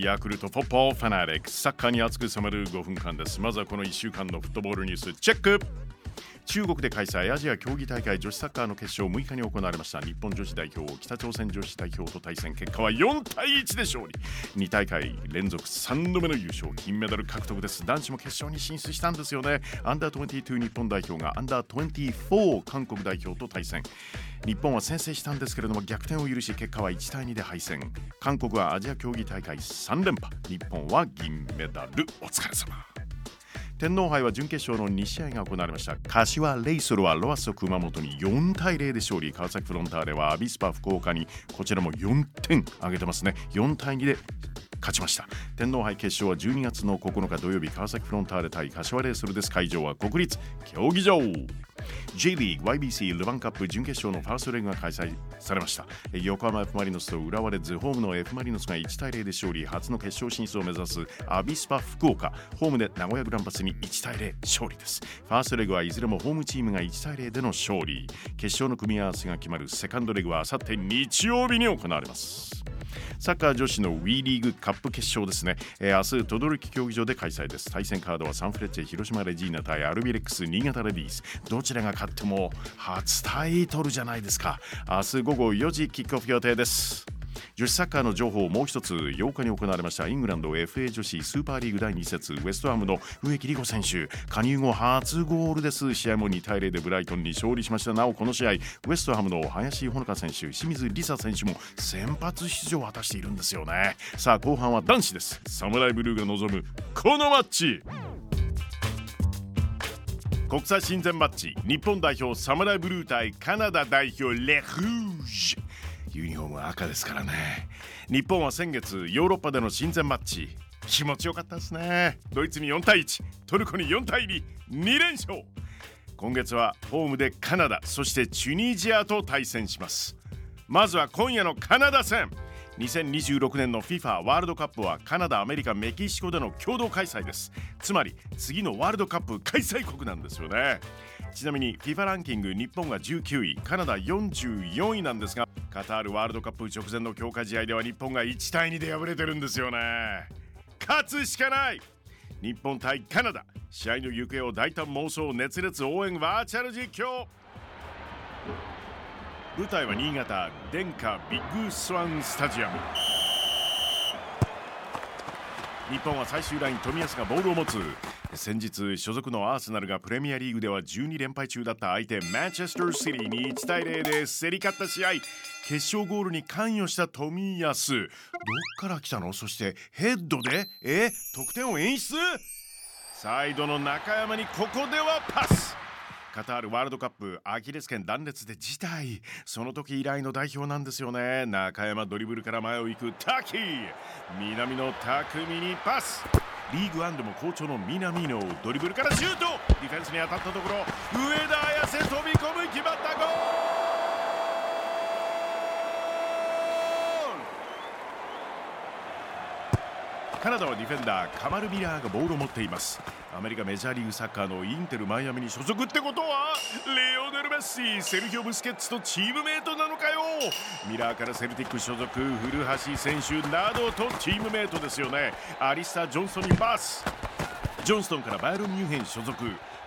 ヤクルトフォッポーファナリック。サッカーに熱く染まる5分間です。まずはこの1週間のフットボールニュース。チェック。中国で開催アジア競技大会女子サッカーの決勝6日に行われました。日本女子代表北朝鮮女子代表と対戦。結果は4対1で勝利。2大会連続3度目の優勝金メダル獲得です。男子も決勝に進出したんですよね。アンダー22日本代表がアンダー24韓国代表と対戦。日本は先制したんですけれども逆転を許し結果は1対2で敗戦。韓国はアジア競技大会3連覇。日本は銀メダル。お疲れ様。天皇杯は準決勝の2試合が行われました。柏レイソルはロアッソ熊本に4対0で勝利。川崎フロンターレはアビスパ福岡にこちらも4点挙げてますね。4対2で勝ちました。天皇杯決勝は12月の9日土曜日川崎フロンターレ対柏レイソルです。会場は国立競技場。J リーグ YBC ルヴァンカップ準決勝のファーストレグが開催されました。横浜 F・ マリノスと浦和レッズホームの F・ マリノスが1対0で勝利初の決勝進出を目指すアビスパ福岡。ホームで名古屋グランパスに1対0勝利です。ファーストレグはいずれもホームチームが1対0での勝利。決勝の組み合わせが決まるセカンドレグはあさって日曜日に行われます。サッカー女子の WE リーグカップ決勝ですね、えー、明日轟競技場で開催です。対戦カードはサンフレッチェ広島レジーナ対アルビレックス新潟レディース。どちらが勝っても初タイトルじゃないですか。明日午後4時キックオフ予定です。女子サッカーの情報もう一つ8日に行われましたイングランド FA 女子スーパーリーグ第2節ウェストハムの植木理子選手。加入後初ゴールです。試合も2対0でブライトンに勝利しました。なおこの試合ウェストハムの林穂香選手清水梨沙選手も先発出場を果たしているんですよね。さあ後半は男子です。サムライブルーが望むこのマッチ。国際親善マッチ。日本代表サムライブルー対カナダ代表レフージ。ュユニフォームは赤ですからね。日本は先月ヨーロッパでの親善マッチ。気持ちよかったですね。ドイツに4対1トルコに4対22連勝。今月はホームでカナダそしてチュニジアと対戦します。まずは今夜のカナダ戦。2026年の FIFA ワールドカップはカナダ、アメリカ、メキシコでの共同開催です。つまり次のワールドカップ開催国なんですよね。ちなみに FIFA ランキング日本が19位カナダ44位なんですがカタールワールドカップ直前の強化試合では日本が1対2で敗れてるんですよね。勝つしかない！日本対カナダ。試合の行方を大胆妄想熱烈応援バーチャル実況。舞台は新潟電化ビッグスワンスタジアム日本は最終ライン冨安がボールを持つ。先日所属のアーセナルがプレミアリーグでは12連敗中だった相手マンチェスターシティに1対0で競り勝った試合。決勝ゴールに関与した冨安。どっから来たの？そしてヘッドで？え？得点を演出？サイドの中山にここではパス。カタールワールドカップアキレス腱断裂で辞退。その時以来の代表なんですよね。中山ドリブルから前を行くタキ南野匠にパス。リーグワンでも好調の南のドリブルからシュート。ディフェンスに当たったところ上田綺世飛び込む。決まったゴール！カナダはディフェンダーカマル・ミラーがボールを持っています。アメリカメジャーリーグサッカーのインテルマイアミに所属ってことはレオネル・メッシセルヒオ・ブスケッツとチームメートなのかよ。ミラーからセルティック所属古橋選手などとチームメートですよね。アリスタ・ジョンソンにパス。ジョンストンからバイロン・ミュンヘン所属。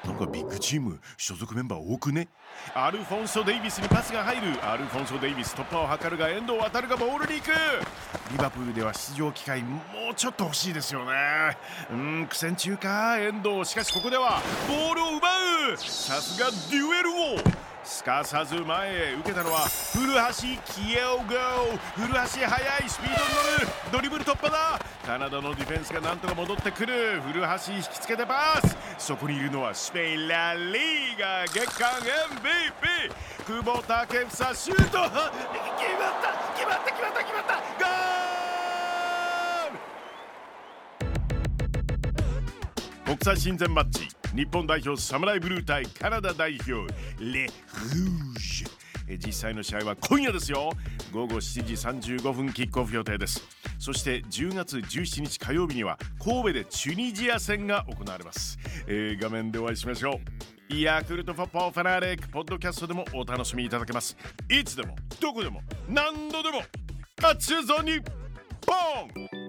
なんかビッグチーム所属メンバー多くね？アルフォンソ・デイビスにパスが入る。アルフォンソ・デイビス突破を図るが遠藤航がボールに行く。リバプールでは出場機会もうちょっと欲しいですよね。うん苦戦中か。遠藤しかしここではボールを奪う。さすがデュエル王。すかさず前へ受けたのは古橋キエオゴ古橋速いスピードに乗るドリブル突破だ。カナダのディフェンスがなんとか戻ってくる。古橋引きつけてパス。そこにいるのはスペインラリーガ月間 MVP 久保建英シュート決まった決まった決まった決まったゴール国際親善マッチ日本代表サムライブルー対カナダ代表レ・ルージュ。実際の試合は今夜ですよ。午後7時35分キックオフ予定です。そして10月17日火曜日には神戸でチュニジア戦が行われます、えー、画面でお会いしましょう。ヤクルトフォッポーファナレックポッドキャストでもお楽しみいただけます。いつでもどこでも何度でも勝つぞ日本!